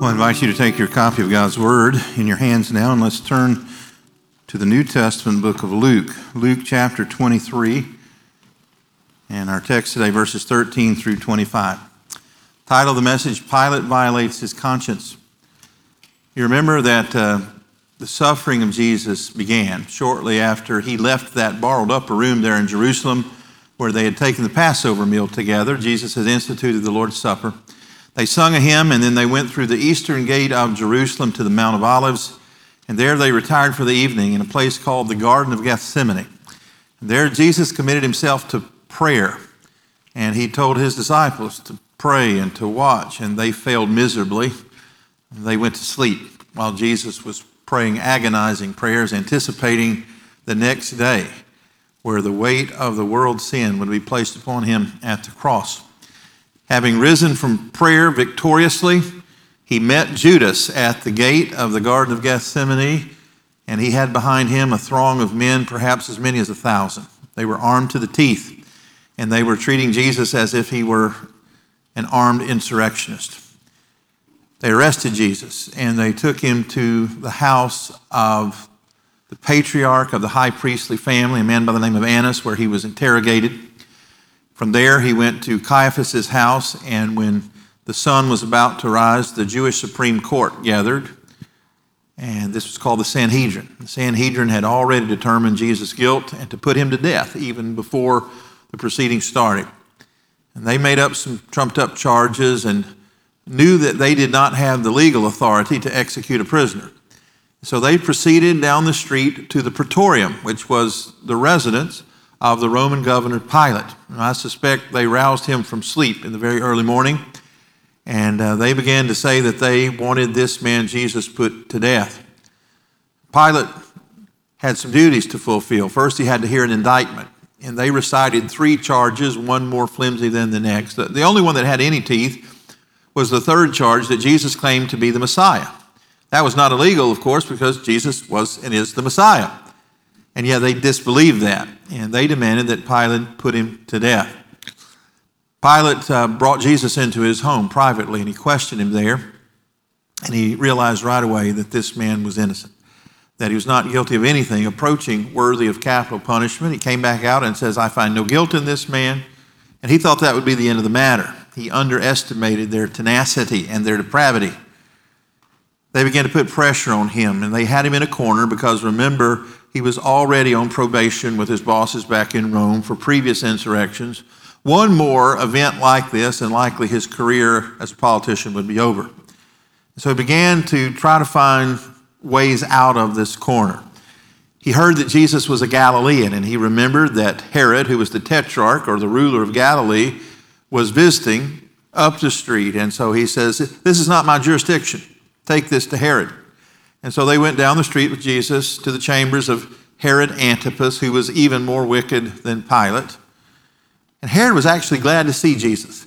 Well, I invite you to take your copy of God's Word in your hands now, and let's turn to the New Testament book of Luke, Luke chapter 23, and our text today, verses 13 through 25. Title of the message Pilate Violates His Conscience. You remember that uh, the suffering of Jesus began shortly after he left that borrowed upper room there in Jerusalem where they had taken the Passover meal together. Jesus had instituted the Lord's Supper. They sung a hymn, and then they went through the eastern gate of Jerusalem to the Mount of Olives, and there they retired for the evening in a place called the Garden of Gethsemane. There Jesus committed himself to prayer, and he told his disciples to pray and to watch, and they failed miserably. They went to sleep while Jesus was praying agonizing prayers, anticipating the next day where the weight of the world's sin would be placed upon him at the cross. Having risen from prayer victoriously, he met Judas at the gate of the Garden of Gethsemane, and he had behind him a throng of men, perhaps as many as a thousand. They were armed to the teeth, and they were treating Jesus as if he were an armed insurrectionist. They arrested Jesus, and they took him to the house of the patriarch of the high priestly family, a man by the name of Annas, where he was interrogated. From there, he went to Caiaphas's house, and when the sun was about to rise, the Jewish Supreme Court gathered, and this was called the Sanhedrin. The Sanhedrin had already determined Jesus' guilt and to put him to death even before the proceedings started. And they made up some trumped up charges and knew that they did not have the legal authority to execute a prisoner. So they proceeded down the street to the Praetorium, which was the residence of the Roman governor Pilate. And I suspect they roused him from sleep in the very early morning, and uh, they began to say that they wanted this man Jesus put to death. Pilate had some duties to fulfill. First, he had to hear an indictment, and they recited three charges, one more flimsy than the next. The only one that had any teeth was the third charge that Jesus claimed to be the Messiah. That was not illegal, of course, because Jesus was and is the Messiah. And yet they disbelieved that, and they demanded that Pilate put him to death. Pilate uh, brought Jesus into his home privately, and he questioned him there, and he realized right away that this man was innocent, that he was not guilty of anything approaching worthy of capital punishment. He came back out and says, I find no guilt in this man. And he thought that would be the end of the matter. He underestimated their tenacity and their depravity. They began to put pressure on him, and they had him in a corner because remember, he was already on probation with his bosses back in Rome for previous insurrections. One more event like this, and likely his career as a politician would be over. So he began to try to find ways out of this corner. He heard that Jesus was a Galilean, and he remembered that Herod, who was the tetrarch or the ruler of Galilee, was visiting up the street. And so he says, This is not my jurisdiction. Take this to Herod. And so they went down the street with Jesus to the chambers of Herod Antipas, who was even more wicked than Pilate. And Herod was actually glad to see Jesus.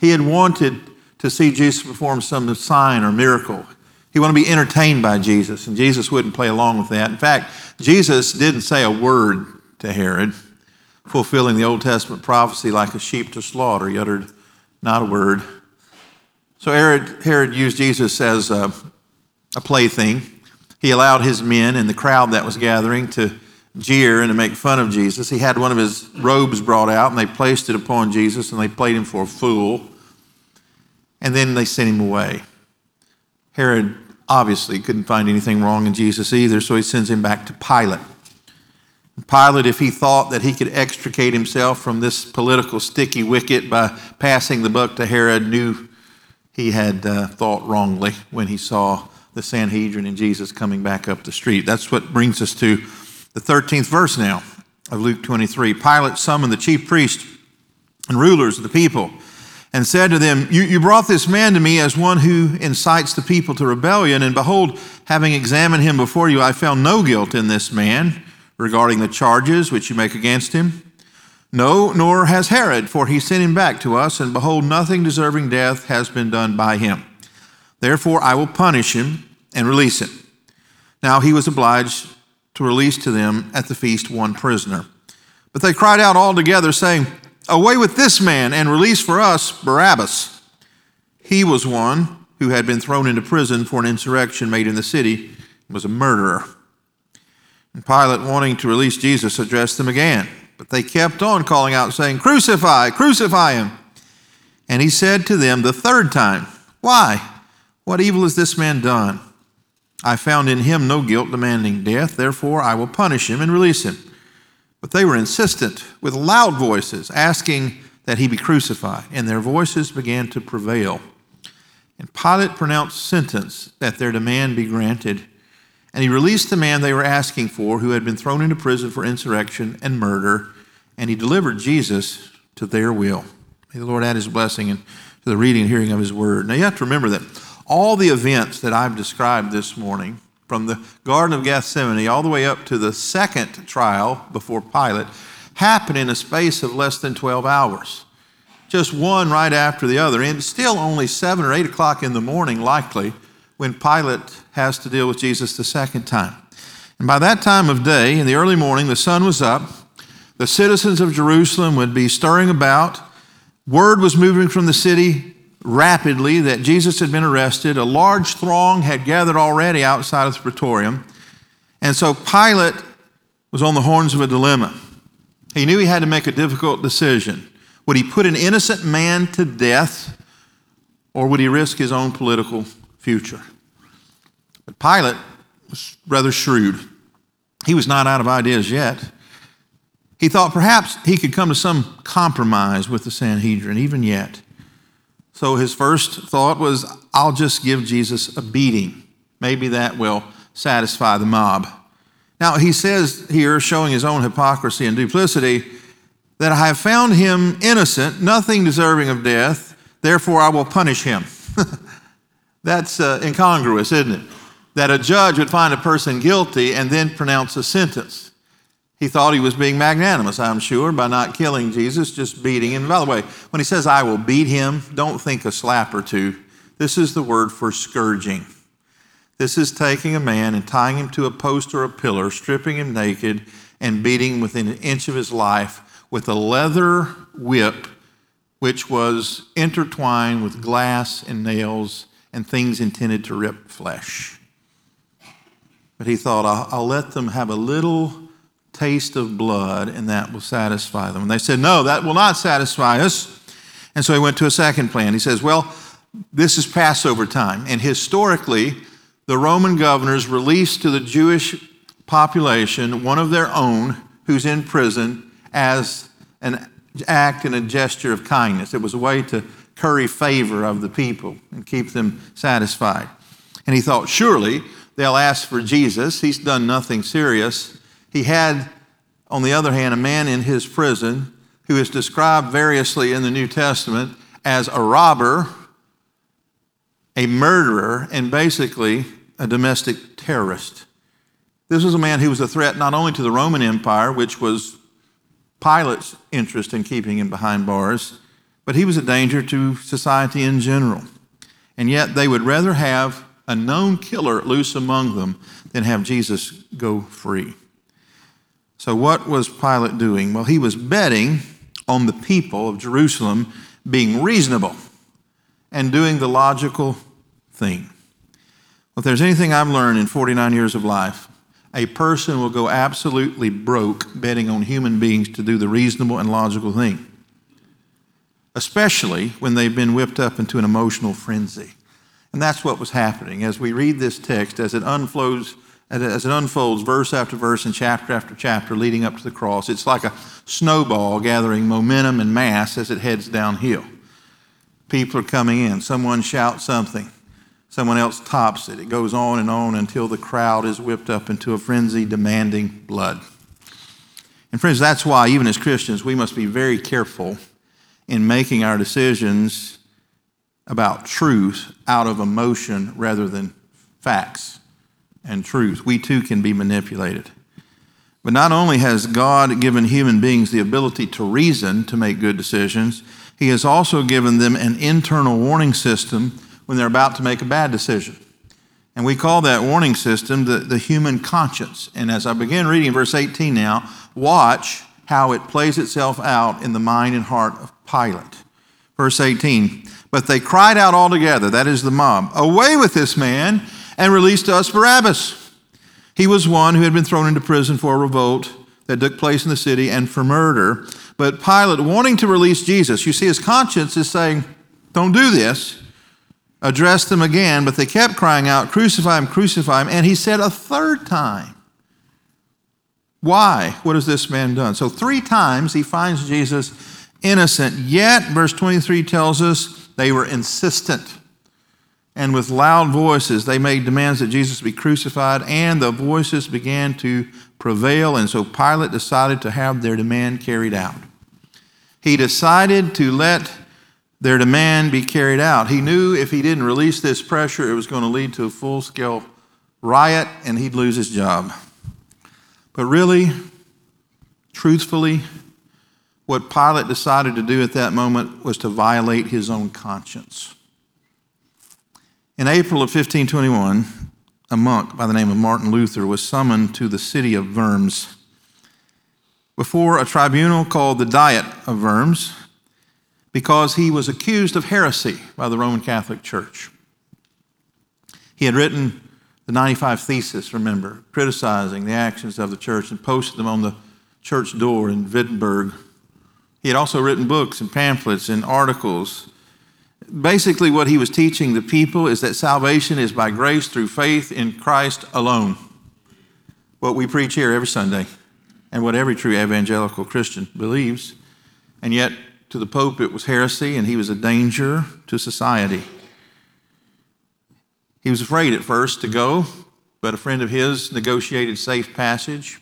He had wanted to see Jesus perform some sign or miracle. He wanted to be entertained by Jesus, and Jesus wouldn't play along with that. In fact, Jesus didn't say a word to Herod, fulfilling the Old Testament prophecy like a sheep to slaughter. He uttered not a word. So Herod, Herod used Jesus as a, a plaything. He allowed his men and the crowd that was gathering to jeer and to make fun of Jesus. He had one of his robes brought out and they placed it upon Jesus and they played him for a fool. And then they sent him away. Herod obviously couldn't find anything wrong in Jesus either, so he sends him back to Pilate. Pilate, if he thought that he could extricate himself from this political sticky wicket by passing the buck to Herod, knew he had uh, thought wrongly when he saw the Sanhedrin and Jesus coming back up the street. That's what brings us to the 13th verse now of Luke 23. Pilate summoned the chief priests and rulers of the people, and said to them, you, you brought this man to me as one who incites the people to rebellion, and behold, having examined him before you, I found no guilt in this man regarding the charges which you make against him. No, nor has Herod, for he sent him back to us, and behold, nothing deserving death has been done by him. Therefore, I will punish him and release him. Now he was obliged to release to them at the feast one prisoner. But they cried out all together, saying, Away with this man, and release for us Barabbas. He was one who had been thrown into prison for an insurrection made in the city, and was a murderer. And Pilate, wanting to release Jesus, addressed them again. But they kept on calling out, saying, Crucify, crucify him. And he said to them the third time, Why? What evil has this man done? I found in him no guilt demanding death, therefore I will punish him and release him. But they were insistent with loud voices, asking that he be crucified, and their voices began to prevail. And Pilate pronounced sentence that their demand be granted. And he released the man they were asking for, who had been thrown into prison for insurrection and murder, and he delivered Jesus to their will. May the Lord add his blessing to the reading and hearing of his word. Now you have to remember that all the events that I've described this morning, from the Garden of Gethsemane all the way up to the second trial before Pilate, happened in a space of less than 12 hours. Just one right after the other. And still only 7 or 8 o'clock in the morning, likely, when Pilate has to deal with Jesus the second time. And by that time of day, in the early morning, the sun was up. The citizens of Jerusalem would be stirring about. Word was moving from the city rapidly that Jesus had been arrested. A large throng had gathered already outside of the praetorium. And so Pilate was on the horns of a dilemma. He knew he had to make a difficult decision. Would he put an innocent man to death, or would he risk his own political future? But Pilate was rather shrewd. He was not out of ideas yet. He thought perhaps he could come to some compromise with the Sanhedrin, even yet. So his first thought was, I'll just give Jesus a beating. Maybe that will satisfy the mob. Now, he says here, showing his own hypocrisy and duplicity, that I have found him innocent, nothing deserving of death, therefore I will punish him. That's uh, incongruous, isn't it? That a judge would find a person guilty and then pronounce a sentence. He thought he was being magnanimous, I'm sure, by not killing Jesus, just beating him. By the way, when he says, I will beat him, don't think a slap or two. This is the word for scourging. This is taking a man and tying him to a post or a pillar, stripping him naked, and beating him within an inch of his life with a leather whip, which was intertwined with glass and nails and things intended to rip flesh. But he thought, I'll, I'll let them have a little taste of blood, and that will satisfy them. And they said, No, that will not satisfy us. And so he went to a second plan. He says, Well, this is Passover time. And historically, the Roman governors released to the Jewish population one of their own who's in prison as an act and a gesture of kindness. It was a way to curry favor of the people and keep them satisfied. And he thought, surely they'll ask for Jesus. He's done nothing serious. He had, on the other hand, a man in his prison who is described variously in the New Testament as a robber, a murderer, and basically a domestic terrorist. This was a man who was a threat not only to the Roman Empire, which was Pilate's interest in keeping him behind bars, but he was a danger to society in general. And yet they would rather have a known killer loose among them than have Jesus go free. So, what was Pilate doing? Well, he was betting on the people of Jerusalem being reasonable and doing the logical thing. If there's anything I've learned in 49 years of life, a person will go absolutely broke betting on human beings to do the reasonable and logical thing, especially when they've been whipped up into an emotional frenzy. And that's what was happening. As we read this text, as it unfolds as it unfolds verse after verse and chapter after chapter leading up to the cross, it's like a snowball gathering momentum and mass as it heads downhill. People are coming in. Someone shouts something. Someone else tops it. It goes on and on until the crowd is whipped up into a frenzy demanding blood. And, friends, that's why, even as Christians, we must be very careful in making our decisions about truth out of emotion rather than facts and truth. We too can be manipulated. But not only has God given human beings the ability to reason to make good decisions, He has also given them an internal warning system when they're about to make a bad decision. And we call that warning system the, the human conscience. And as I begin reading verse 18 now, watch how it plays itself out in the mind and heart of Pilate. Verse 18 But they cried out all together, that is the mob, Away with this man, and release to us Barabbas he was one who had been thrown into prison for a revolt that took place in the city and for murder. But Pilate, wanting to release Jesus, you see, his conscience is saying, Don't do this. Addressed them again, but they kept crying out, Crucify him, crucify him. And he said a third time, Why? What has this man done? So, three times he finds Jesus innocent. Yet, verse 23 tells us they were insistent and with loud voices they made demands that Jesus be crucified, and the voices began to prevail, and so Pilate decided to have their demand carried out. He decided to let their demand be carried out. He knew if he didn't release this pressure, it was going to lead to a full scale riot and he'd lose his job. But really, truthfully, what Pilate decided to do at that moment was to violate his own conscience. In April of 1521, a monk by the name of Martin Luther was summoned to the city of Worms before a tribunal called the Diet of Worms because he was accused of heresy by the Roman Catholic Church. He had written the 95 Thesis, remember, criticizing the actions of the church and posted them on the church door in Wittenberg. He had also written books and pamphlets and articles basically, what he was teaching the people is that salvation is by grace through faith in Christ alone. What we preach here every Sunday, and what every true evangelical Christian believes. And yet, to the Pope, it was heresy, and he was a danger to society. He was afraid at first to go, but a friend of his negotiated safe passage.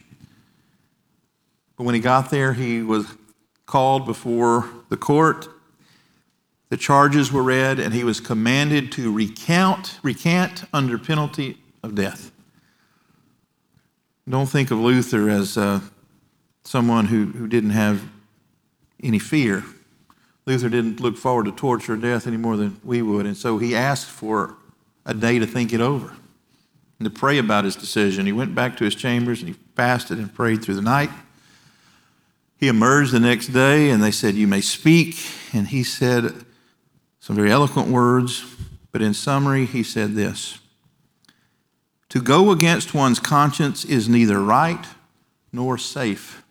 But when he got there, he was called before the court the charges were read, and he was commanded to recount, recant under penalty of death. Don't think of Luther as uh, someone who, who didn't have any fear. Luther didn't look forward to torture or death any more than we would, and so he asked for a day to think it over and to pray about his decision. He went back to his chambers and he fasted and prayed through the night. He emerged the next day and they said, You may speak. And he said, some very eloquent words, but in summary, he said this To go against one's conscience is neither right nor safe.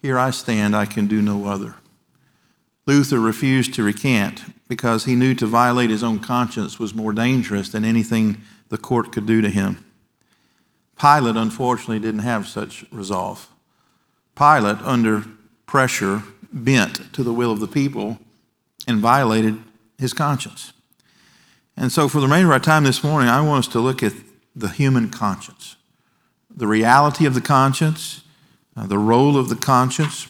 Here I stand, I can do no other. Luther refused to recant because he knew to violate his own conscience was more dangerous than anything the court could do to him. Pilate, unfortunately, didn't have such resolve. Pilate, under pressure, bent to the will of the people and violated his conscience. And so, for the remainder of our time this morning, I want us to look at the human conscience, the reality of the conscience, uh, the role of the conscience,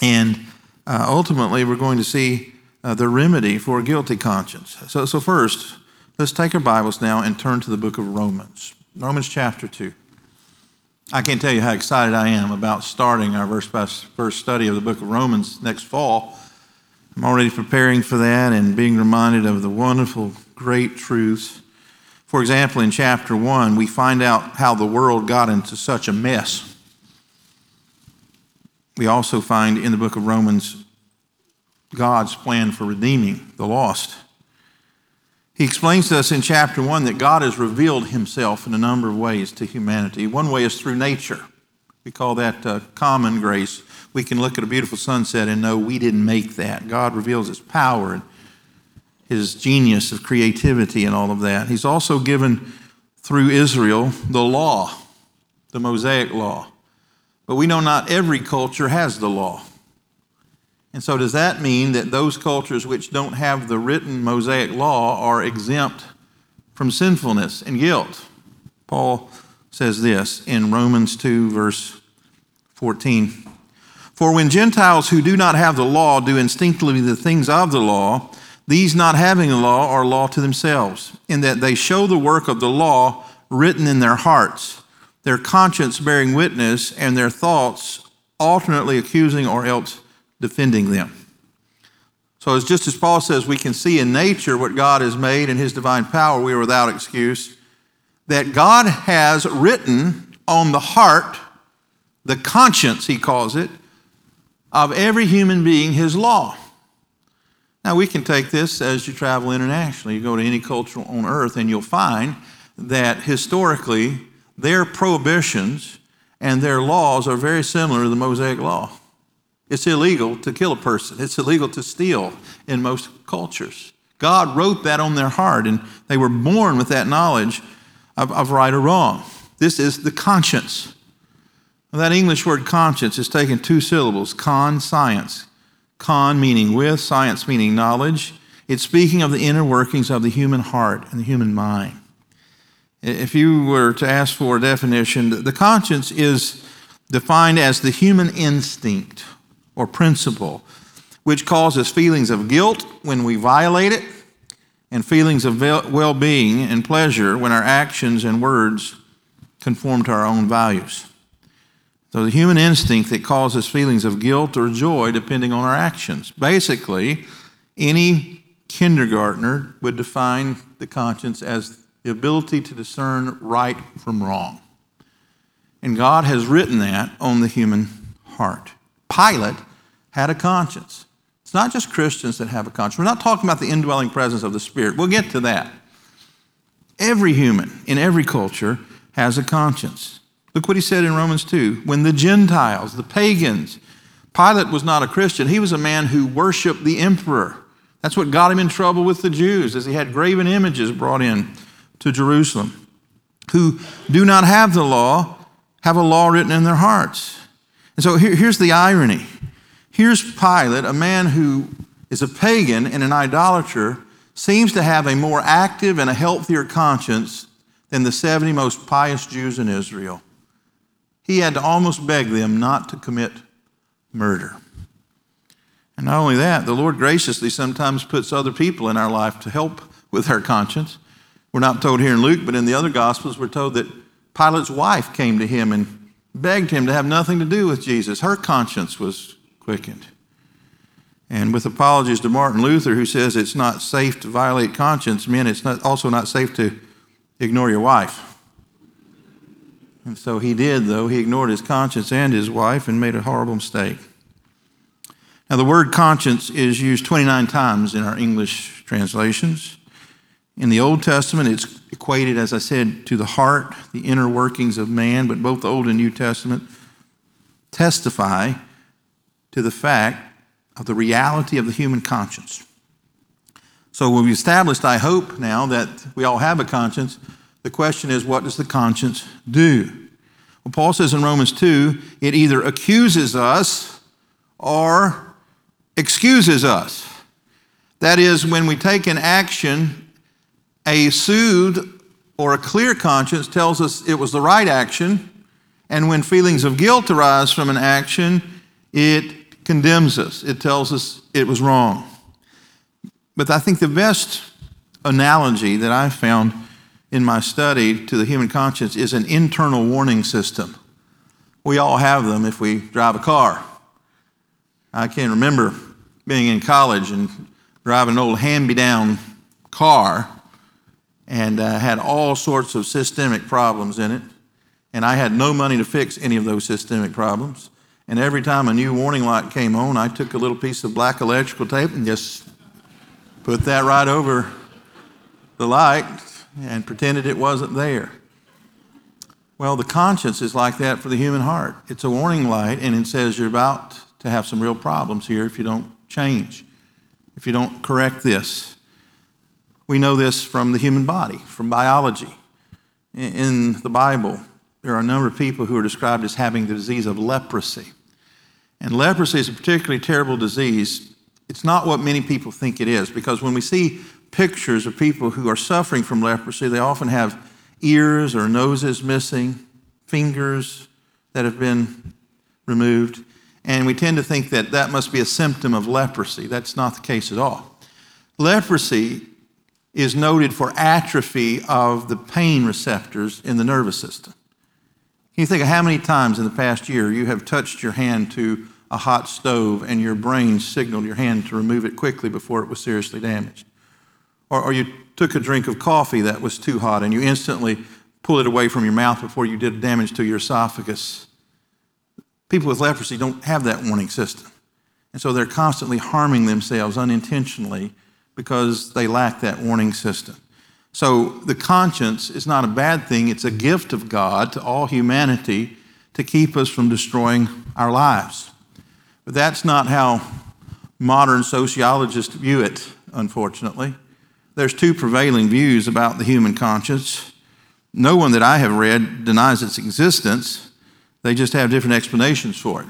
and uh, ultimately, we're going to see uh, the remedy for a guilty conscience. So, so, first, let's take our Bibles now and turn to the book of Romans, Romans chapter 2. I can't tell you how excited I am about starting our verse by verse study of the book of Romans next fall. I'm already preparing for that and being reminded of the wonderful, great truths. For example, in chapter 1, we find out how the world got into such a mess. We also find in the book of Romans God's plan for redeeming the lost. He explains to us in chapter 1 that God has revealed himself in a number of ways to humanity. One way is through nature. We call that uh, common grace we can look at a beautiful sunset and know we didn't make that. God reveals his power and his genius of creativity and all of that. He's also given through Israel the law, the Mosaic law. But we know not every culture has the law. And so, does that mean that those cultures which don't have the written Mosaic law are exempt from sinfulness and guilt? Paul says this in Romans 2, verse 14. For when Gentiles who do not have the law do instinctively the things of the law, these not having the law are law to themselves, in that they show the work of the law written in their hearts, their conscience bearing witness, and their thoughts alternately accusing or else defending them. So, it's just as Paul says, we can see in nature what God has made in his divine power, we are without excuse, that God has written on the heart, the conscience, he calls it, of every human being his law. Now, we can take this as you travel internationally. You go to any culture on earth, and you'll find that historically, their prohibitions and their laws are very similar to the Mosaic Law. It's illegal to kill a person, it's illegal to steal in most cultures. God wrote that on their heart, and they were born with that knowledge of, of right or wrong. This is the conscience. That English word conscience is taken two syllables con, science. Con meaning with, science meaning knowledge. It's speaking of the inner workings of the human heart and the human mind. If you were to ask for a definition, the conscience is defined as the human instinct or principle, which causes feelings of guilt when we violate it, and feelings of well being and pleasure when our actions and words conform to our own values. So, the human instinct that causes feelings of guilt or joy depending on our actions. Basically, any kindergartner would define the conscience as the ability to discern right from wrong. And God has written that on the human heart. Pilate had a conscience. It's not just Christians that have a conscience. We're not talking about the indwelling presence of the Spirit. We'll get to that. Every human in every culture has a conscience. Look what he said in Romans 2. When the Gentiles, the pagans, Pilate was not a Christian, he was a man who worshiped the emperor. That's what got him in trouble with the Jews, as he had graven images brought in to Jerusalem, who do not have the law, have a law written in their hearts. And so here, here's the irony. Here's Pilate, a man who is a pagan and an idolater, seems to have a more active and a healthier conscience than the 70 most pious Jews in Israel. He had to almost beg them not to commit murder. And not only that, the Lord graciously sometimes puts other people in our life to help with our conscience. We're not told here in Luke, but in the other Gospels, we're told that Pilate's wife came to him and begged him to have nothing to do with Jesus. Her conscience was quickened. And with apologies to Martin Luther, who says it's not safe to violate conscience, men, it's not, also not safe to ignore your wife. And so he did, though. He ignored his conscience and his wife and made a horrible mistake. Now, the word conscience is used 29 times in our English translations. In the Old Testament, it's equated, as I said, to the heart, the inner workings of man, but both the Old and New Testament testify to the fact of the reality of the human conscience. So we've established, I hope, now that we all have a conscience. The question is, what does the conscience do? Well, Paul says in Romans 2 it either accuses us or excuses us. That is, when we take an action a soothed or a clear conscience tells us it was the right action, and when feelings of guilt arise from an action, it condemns us. It tells us it was wrong. But I think the best analogy that I've found in my study to the human conscience is an internal warning system. We all have them if we drive a car. I can remember being in college and driving an old hand me down car and uh, had all sorts of systemic problems in it. And I had no money to fix any of those systemic problems. And every time a new warning light came on, I took a little piece of black electrical tape and just put that right over the light and pretended it wasn't there. Well, the conscience is like that for the human heart. It's a warning light, and it says you're about to have some real problems here if you don't change, if you don't correct this. We know this from the human body, from biology. In the Bible, there are a number of people who are described as having the disease of leprosy. And leprosy is a particularly terrible disease. It's not what many people think it is, because when we see pictures of people who are suffering from leprosy, they often have ears or noses missing, fingers that have been removed. And we tend to think that that must be a symptom of leprosy. That's not the case at all. Leprosy is noted for atrophy of the pain receptors in the nervous system. Can you think of how many times in the past year you have touched your hand to a hot stove and your brain signaled your hand to remove it quickly before it was seriously damaged? Or, or you took a drink of coffee that was too hot and you instantly pulled it away from your mouth before you did damage to your esophagus. People with leprosy don't have that warning system. And so they're constantly harming themselves unintentionally because they lack that warning system. So the conscience is not a bad thing, it's a gift of God to all humanity to keep us from destroying our lives. But that's not how modern sociologists view it, unfortunately. There's two prevailing views about the human conscience. No one that I have read denies its existence, they just have different explanations for it.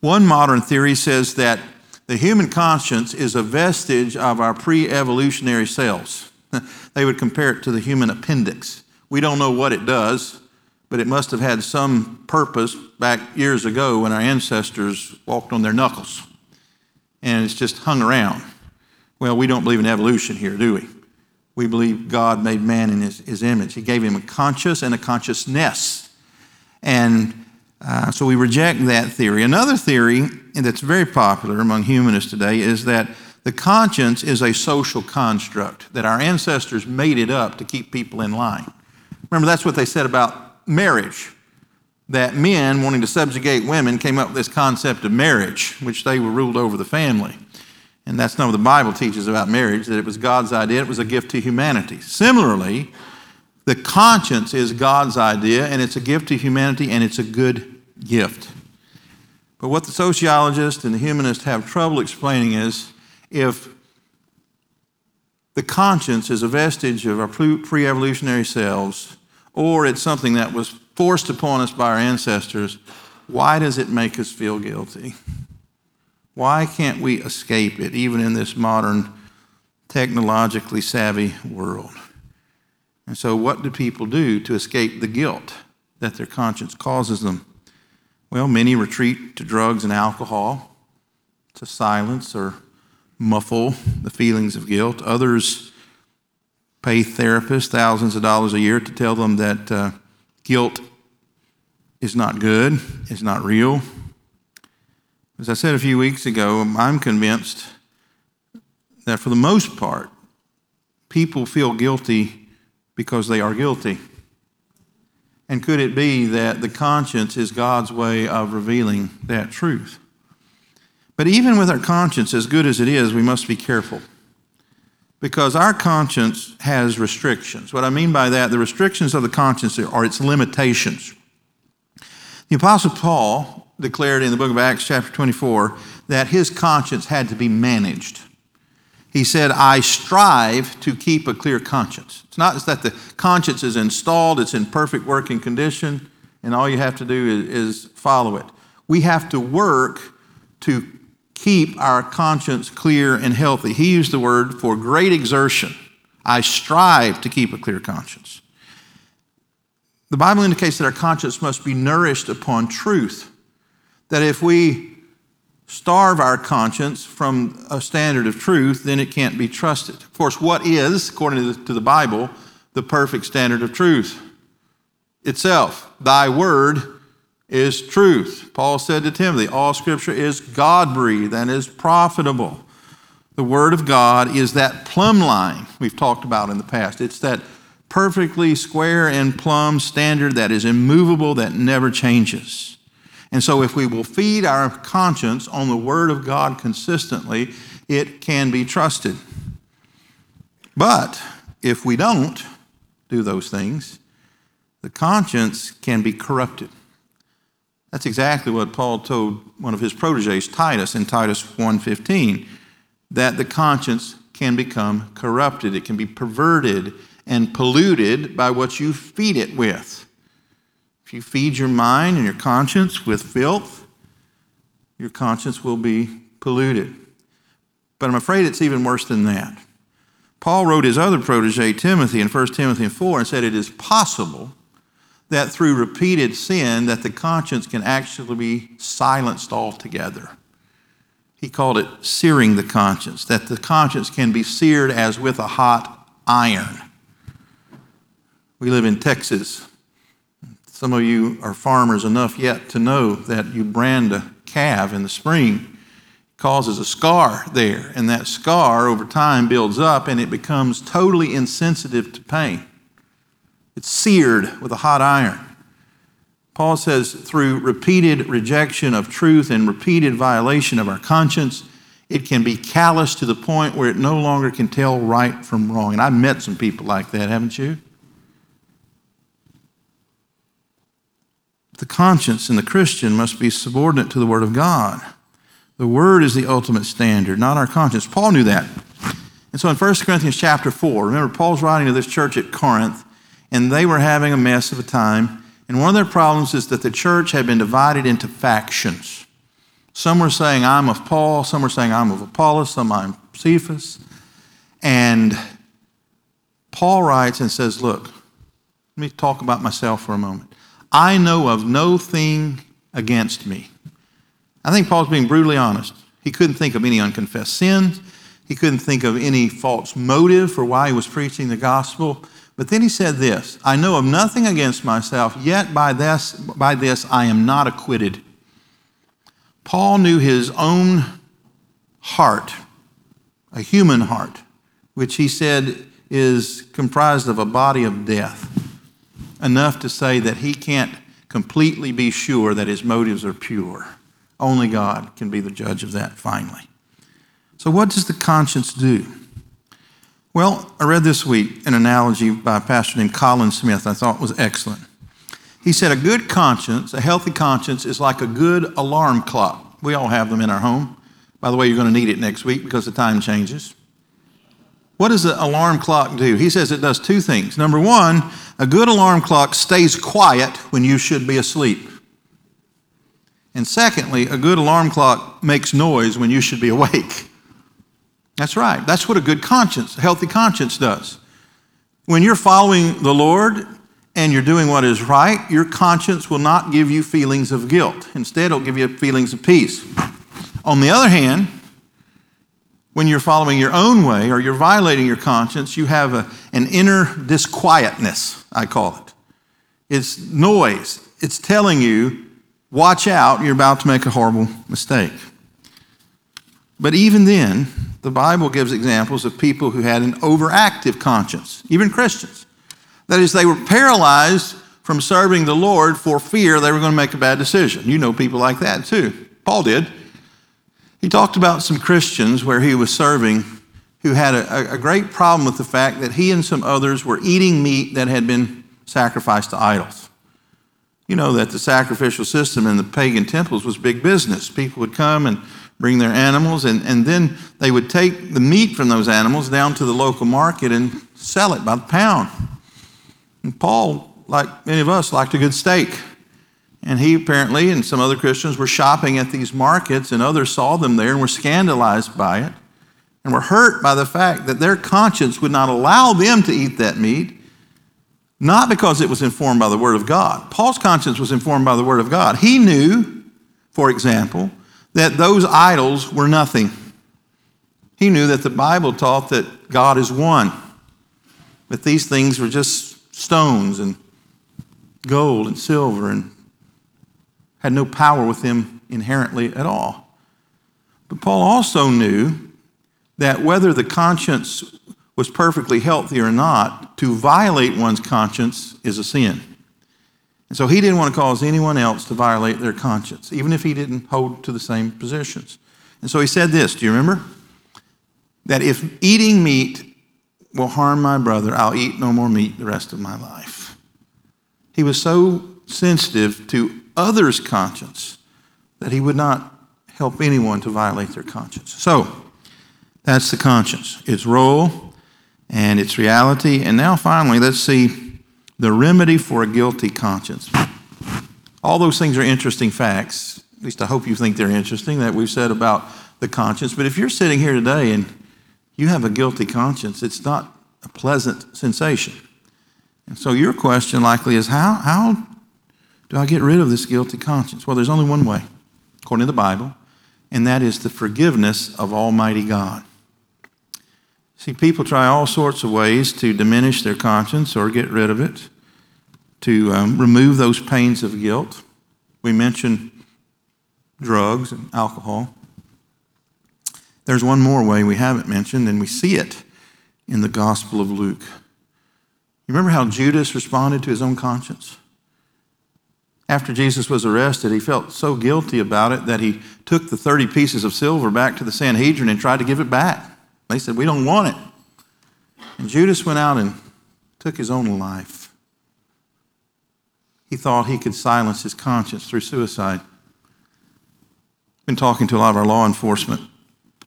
One modern theory says that the human conscience is a vestige of our pre evolutionary cells. they would compare it to the human appendix. We don't know what it does, but it must have had some purpose back years ago when our ancestors walked on their knuckles. And it's just hung around. Well, we don't believe in evolution here, do we? We believe God made man in his, his image. He gave him a conscious and a consciousness. And uh, so we reject that theory. Another theory that's very popular among humanists today is that the conscience is a social construct, that our ancestors made it up to keep people in line. Remember, that's what they said about marriage. That men wanting to subjugate women came up with this concept of marriage, which they were ruled over the family. And that's not what the Bible teaches about marriage, that it was God's idea, it was a gift to humanity. Similarly, the conscience is God's idea, and it's a gift to humanity, and it's a good gift. But what the sociologists and the humanists have trouble explaining is if the conscience is a vestige of our pre evolutionary selves, or it's something that was forced upon us by our ancestors, why does it make us feel guilty? Why can't we escape it, even in this modern, technologically savvy world? And so, what do people do to escape the guilt that their conscience causes them? Well, many retreat to drugs and alcohol to silence or muffle the feelings of guilt. Others pay therapists thousands of dollars a year to tell them that uh, guilt is not good, is not real, as I said a few weeks ago, I'm convinced that for the most part, people feel guilty because they are guilty. And could it be that the conscience is God's way of revealing that truth? But even with our conscience, as good as it is, we must be careful. Because our conscience has restrictions. What I mean by that, the restrictions of the conscience are its limitations. The Apostle Paul declared in the book of Acts, chapter 24, that his conscience had to be managed. He said, I strive to keep a clear conscience. It's not that the conscience is installed, it's in perfect working condition, and all you have to do is, is follow it. We have to work to keep our conscience clear and healthy. He used the word for great exertion. I strive to keep a clear conscience. The Bible indicates that our conscience must be nourished upon truth that if we starve our conscience from a standard of truth, then it can't be trusted. Of course, what is, according to the, Bible, the perfect standard of truth? Itself. Thy word is truth. Paul said to Timothy, All scripture is God breathed and is profitable. The word of God is that plumb line we've talked about in the past. It's that perfectly square and plumb standard that is immovable, that never changes. And so, if we will feed our conscience on the Word of God consistently, it can be trusted. But if we don't do those things, the conscience can be corrupted. That's exactly what Paul told one of his proteges, Titus, in Titus 1:15, that the conscience can become corrupted. It can be perverted and polluted by what you feed it with. If you feed your mind and your conscience with filth, your conscience will be polluted. But I'm afraid it's even worse than that. Paul wrote his other protege, Timothy, in 1 Timothy 4 and said, It is possible that through repeated sin that the conscience can actually be silenced altogether. He called it searing the conscience, that the conscience can be seared as with a hot iron. We live in Texas. Some of you are farmers enough yet to know that you brand a calf in the spring causes a scar there, and that scar over time builds up and it becomes totally insensitive to pain. It's seared with a hot iron. Paul says, through repeated rejection of truth and repeated violation of our conscience, it can be callous to the point where it no longer can tell right from wrong. And I've met some people like that, haven't you? The conscience in the Christian must be subordinate to the Word of God. The Word is the ultimate standard, not our conscience. Paul knew that. And so in 1 Corinthians chapter 4, remember, Paul's writing to this church at Corinth, and they were having a mess of a time. And one of their problems is that the church had been divided into factions. Some were saying, I'm of Paul, some were saying, I'm of Apollos, some I'm Cephas. And Paul writes and says, Look, let me talk about myself for a moment. I know of no thing against me. I think Paul's being brutally honest. He couldn't think of any unconfessed sins. He couldn't think of any false motive for why he was preaching the gospel. But then he said this I know of nothing against myself, yet by this, by this I am not acquitted. Paul knew his own heart, a human heart, which he said is comprised of a body of death, enough to say that he can't completely be sure that his motives are pure. Only God can be the judge of that finally. So, what does the conscience do? Well, I read this week an analogy by a pastor named Colin Smith I thought was excellent. He said, A good conscience, a healthy conscience, is like a good alarm clock. We all have them in our home. By the way, you're going to need it next week because the time changes. What does the alarm clock do? He says it does two things. Number one, a good alarm clock stays quiet when you should be asleep. And secondly, a good alarm clock makes noise when you should be awake. That's right. That's what a good conscience, a healthy conscience does. When you're following the Lord and you're doing what is right, your conscience will not give you feelings of guilt. Instead, it'll give you feelings of peace. On the other hand, when you're following your own way or you're violating your conscience, you have a, an inner disquietness, I call it. It's noise. It's telling you watch out, you're about to make a horrible mistake. But even then, the Bible gives examples of people who had an overactive conscience, even Christians. That is, they were paralyzed from serving the Lord for fear they were going to make a bad decision. You know people like that too. Paul did. He talked about some Christians where he was serving who had a, a, great problem with the fact that he and some others were eating meat that had been sacrificed to idols. You know that the sacrificial system in the pagan temples was big business. People would come and bring their animals, and, and then they would take the meat from those animals down to the local market and sell it by the pound. And Paul, like many of us, liked a good steak. And he apparently and some other Christians were shopping at these markets, and others saw them there and were scandalized by it and were hurt by the fact that their conscience would not allow them to eat that meat not because it was informed by the Word of God. Paul's conscience was informed by the Word of God. He knew, for example, that those idols were nothing. He knew that the Bible taught that God is one, that these things were just stones and gold and silver and had no power with them inherently at all. But Paul also knew that whether the conscience was perfectly healthy or not, to violate one's conscience is a sin. And so he didn't want to cause anyone else to violate their conscience, even if he didn't hold to the same positions. And so he said this do you remember? That if eating meat will harm my brother, I'll eat no more meat the rest of my life. He was so sensitive to others' conscience that he would not help anyone to violate their conscience. So, that's the conscience, its role, and its reality. And now, finally, let's see the remedy for a guilty conscience. All those things are interesting facts. At least I hope you think they're interesting that we've said about the conscience. But if you're sitting here today and you have a guilty conscience, it's not a pleasant sensation. And so your question likely is how, how do I get rid of this guilty conscience? Well, there's only one way, according to the Bible, and that is the forgiveness of Almighty God. See, people try all sorts of ways to diminish their conscience or get rid of it, to um, remove those pains of guilt. We mentioned drugs and alcohol. There's one more way we haven't mentioned, and we see it in the Gospel of Luke. You remember how Judas responded to his own conscience? After Jesus was arrested, he felt so guilty about it that he took the 30 pieces of silver back to the Sanhedrin and tried to give it back. They said, We don't want it. And Judas went out and took his own life. He thought he could silence his conscience through suicide. I've been talking to a lot of our law enforcement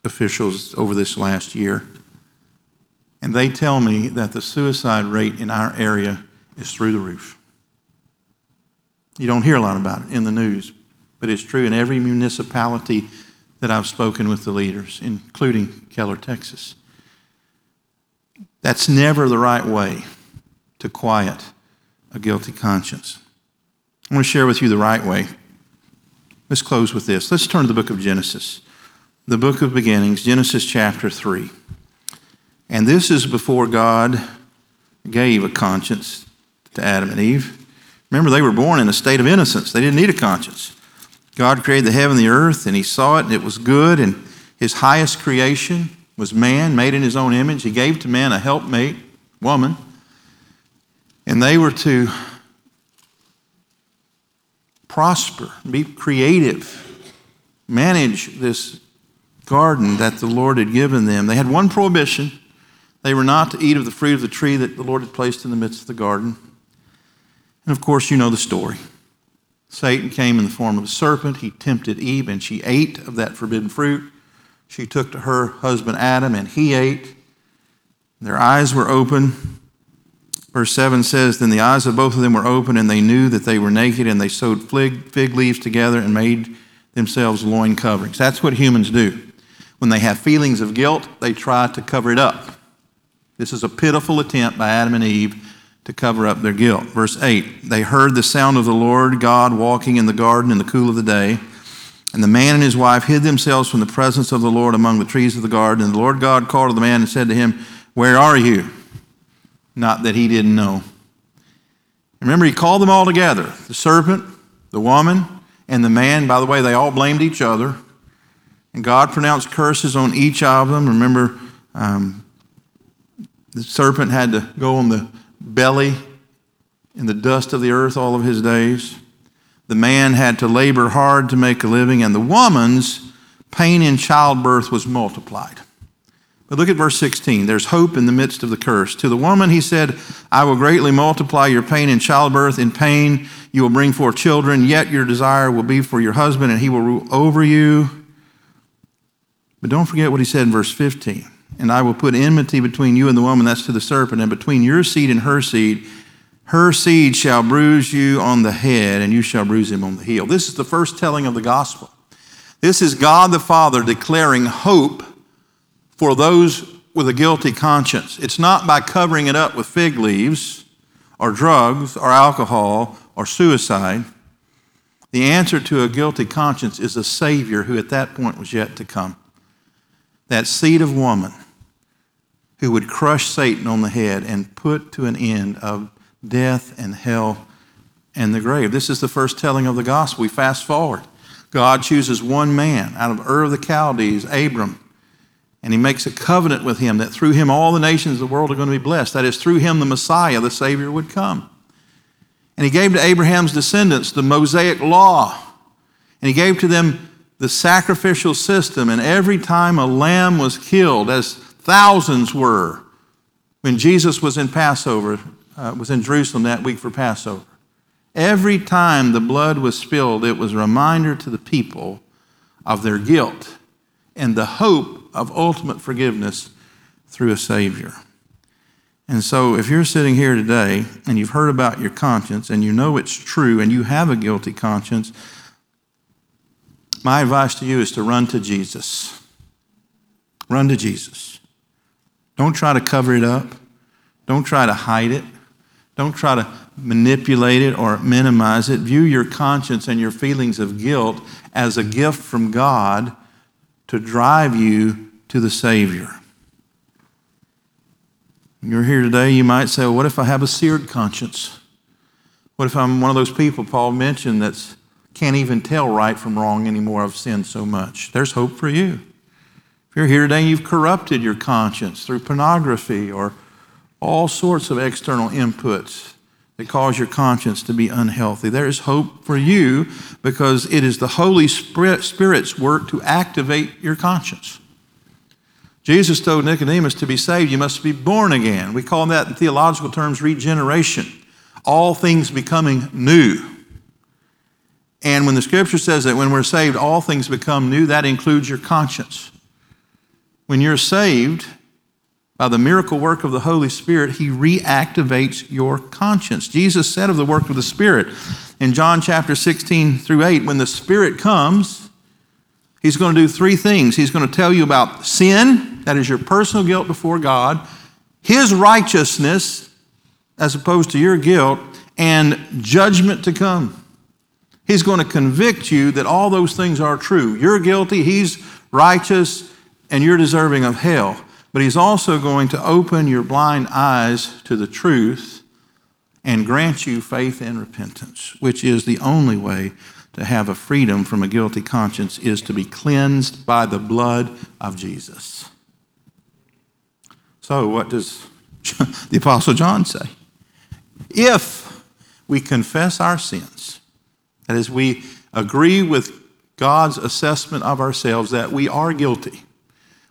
officials over this last year, and they tell me that the suicide rate in our area is through the roof. You don't hear a lot about it in the news, but it's true in every municipality that I've spoken with the leaders, including Keller, Texas. That's never the right way to quiet a guilty conscience. I want to share with you the right way. Let's close with this. Let's turn to the book of Genesis, the book of beginnings, Genesis chapter 3. And this is before God gave a conscience to Adam and Eve. Remember, they were born in a state of innocence, they didn't need a conscience. God created the heaven and the earth, and He saw it, and it was good. And His highest creation was man, made in His own image. He gave to man a helpmate, woman, and they were to prosper, be creative, manage this garden that the Lord had given them. They had one prohibition they were not to eat of the fruit of the tree that the Lord had placed in the midst of the garden. And of course, you know the story. Satan came in the form of a serpent. He tempted Eve, and she ate of that forbidden fruit. She took to her husband Adam, and he ate. Their eyes were open. Verse 7 says Then the eyes of both of them were open, and they knew that they were naked, and they sewed fig, leaves together and made themselves loin coverings. That's what humans do. When they have feelings of guilt, they try to cover it up. This is a pitiful attempt by Adam and Eve to cover up their guilt. Verse 8 They heard the sound of the Lord God walking in the garden in the cool of the day. And the man and his wife hid themselves from the presence of the Lord among the trees of the garden. And the Lord God called to the man and said to him, Where are you? Not that he didn't know. Remember, he called them all together the serpent, the woman, and the man. By the way, they all blamed each other. And God pronounced curses on each of them. Remember, um, the serpent had to go on the belly in the dust of the earth all of his days. The man had to labor hard to make a living, and the woman's pain in childbirth was multiplied. But look at verse 16. There's hope in the midst of the curse. To the woman, he said, I will greatly multiply your pain in childbirth. In pain, you will bring forth children, yet your desire will be for your husband, and he will rule over you. But don't forget what he said in verse 15 and I will put enmity between you and the woman, that's to the serpent, and between your seed and her seed. Her seed shall bruise you on the head, and you shall bruise him on the heel. This is the first telling of the gospel. This is God the Father declaring hope for those with a guilty conscience. It's not by covering it up with fig leaves or drugs or alcohol or suicide. The answer to a guilty conscience is a Savior who at that point was yet to come. That seed of woman who would crush Satan on the head and put to an end of death and hell and the grave. This is the first telling of the gospel. We fast forward. God chooses one man out of Ur of the Chaldees, Abram, and he makes a covenant with him that through him all the nations of the world are going to be blessed. That is, through him the Messiah, the Savior, would come. And he gave to Abraham's descendants the Mosaic law, and he gave to them the sacrificial system. And every time a lamb was killed, as Thousands were when Jesus was in Passover, uh, was in Jerusalem that week for Passover. Every time the blood was spilled, it was a reminder to the people of their guilt and the hope of ultimate forgiveness through a Savior. And so, if you're sitting here today and you've heard about your conscience and you know it's true and you have a guilty conscience, my advice to you is to run to Jesus. Run to Jesus. Don't try to cover it up. Don't try to hide it. Don't try to manipulate it or minimize it. View your conscience and your feelings of guilt as a gift from God to drive you to the Savior. You're here today, you might say, well, What if I have a seared conscience? What if I'm one of those people Paul mentioned that can't even tell right from wrong anymore? I've sinned so much. There's hope for you. If you're here today and you've corrupted your conscience through pornography or all sorts of external inputs that cause your conscience to be unhealthy. There is hope for you because it is the Holy Spirit's work to activate your conscience. Jesus told Nicodemus to be saved, you must be born again. We call that in theological terms regeneration. All things becoming new. And when the scripture says that when we're saved, all things become new, that includes your conscience. When you're saved, by the miracle work of the Holy Spirit, He reactivates your conscience. Jesus said of the work of the Spirit in John chapter 16 through 8 when the Spirit comes, He's going to do three things. He's going to tell you about sin, that is your personal guilt before God, His righteousness, as opposed to your guilt, and judgment to come. He's going to convict you that all those things are true. You're guilty, He's righteous, and you're deserving of hell but He's also going to open your blind eyes to the truth and grant you faith and repentance, which is the only way to have a freedom from a guilty conscience is to be cleansed by the blood of Jesus. So, what does the Apostle John say? If we confess our sins, that is, we agree with God's assessment of ourselves that we are guilty,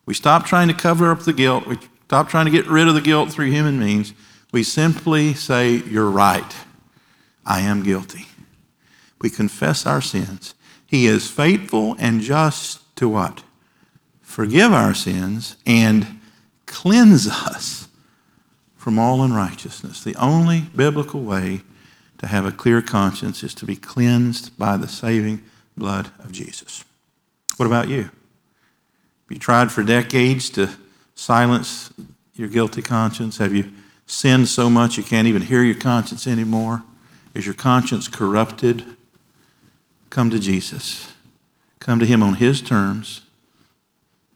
we stop trying to cover up the guilt. We stop trying to get rid of the guilt through human means. We simply say, You're right. I am guilty. We confess our sins. He is faithful and just to what? Forgive our sins and cleanse us from all unrighteousness. The only biblical way to have a clear conscience is to be cleansed by the saving blood of Jesus. What about you? You tried for decades to silence your guilty conscience? Have you sinned so much you can't even hear your conscience anymore? Is your conscience corrupted? Come to Jesus. Come to Him on His terms.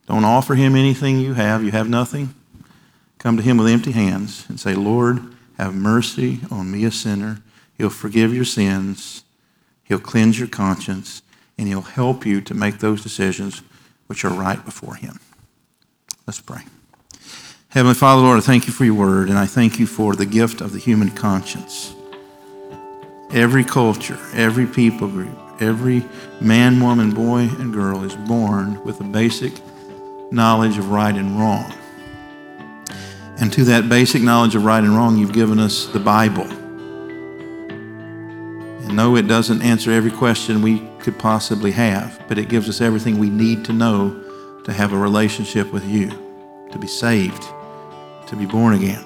Don't offer Him anything you have. You have nothing. Come to Him with empty hands and say, Lord, have mercy on me, a sinner. He'll forgive your sins, He'll cleanse your conscience, and He'll help you to make those decisions which are right before Him. Let's pray. Heavenly Father, Lord, I thank you for your word, and I thank you for the gift of the human conscience. Every culture, every people group, every man, woman, boy, and girl is born with a basic knowledge of right and wrong. And to that basic knowledge of right and wrong, you've given us the Bible. No, it doesn't answer every question we could possibly have, but it gives us everything we need to know to have a relationship with you, to be saved, to be born again.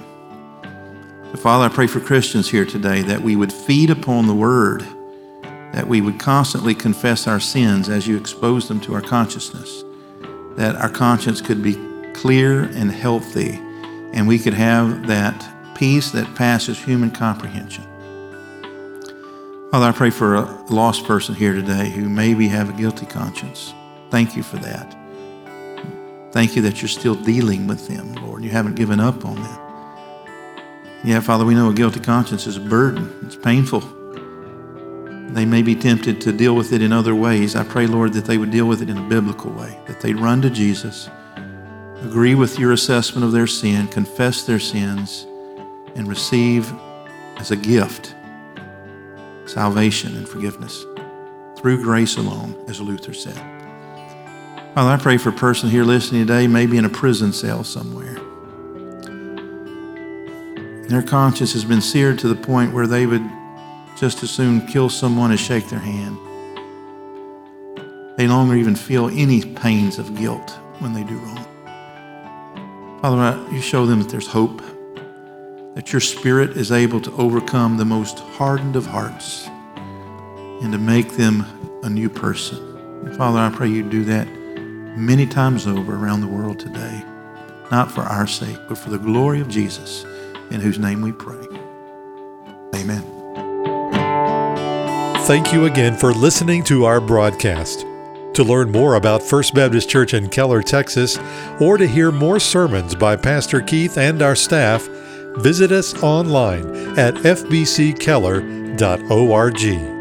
So, Father, I pray for Christians here today that we would feed upon the Word, that we would constantly confess our sins as you expose them to our consciousness, that our conscience could be clear and healthy, and we could have that peace that passes human comprehension. Father, I pray for a lost person here today who maybe have a guilty conscience. Thank you for that. Thank you that you're still dealing with them, Lord. You haven't given up on them. Yeah, Father, we know a guilty conscience is a burden. It's painful. They may be tempted to deal with it in other ways. I pray, Lord, that they would deal with it in a biblical way, that they'd run to Jesus, agree with your assessment of their sin, confess their sins, and receive as a gift salvation and forgiveness through grace alone, as Luther said. Father, I pray for a person here listening today, maybe in a prison cell somewhere. Their conscience has been seared to the point where they would just as soon kill someone as shake their hand. They no longer even feel any pains of guilt when they do wrong. Father, you show them that there's hope that your Spirit is able to overcome the most hardened of hearts and to make them a new person. Father, I pray you do that many times over around the world today, not for our sake, but for the glory of Jesus, in whose name we pray. Amen. Thank you again for listening to our broadcast. To learn more about First Baptist Church in Keller, Texas, or to hear more sermons by Pastor Keith and our staff, visit us online at fbckeller.org.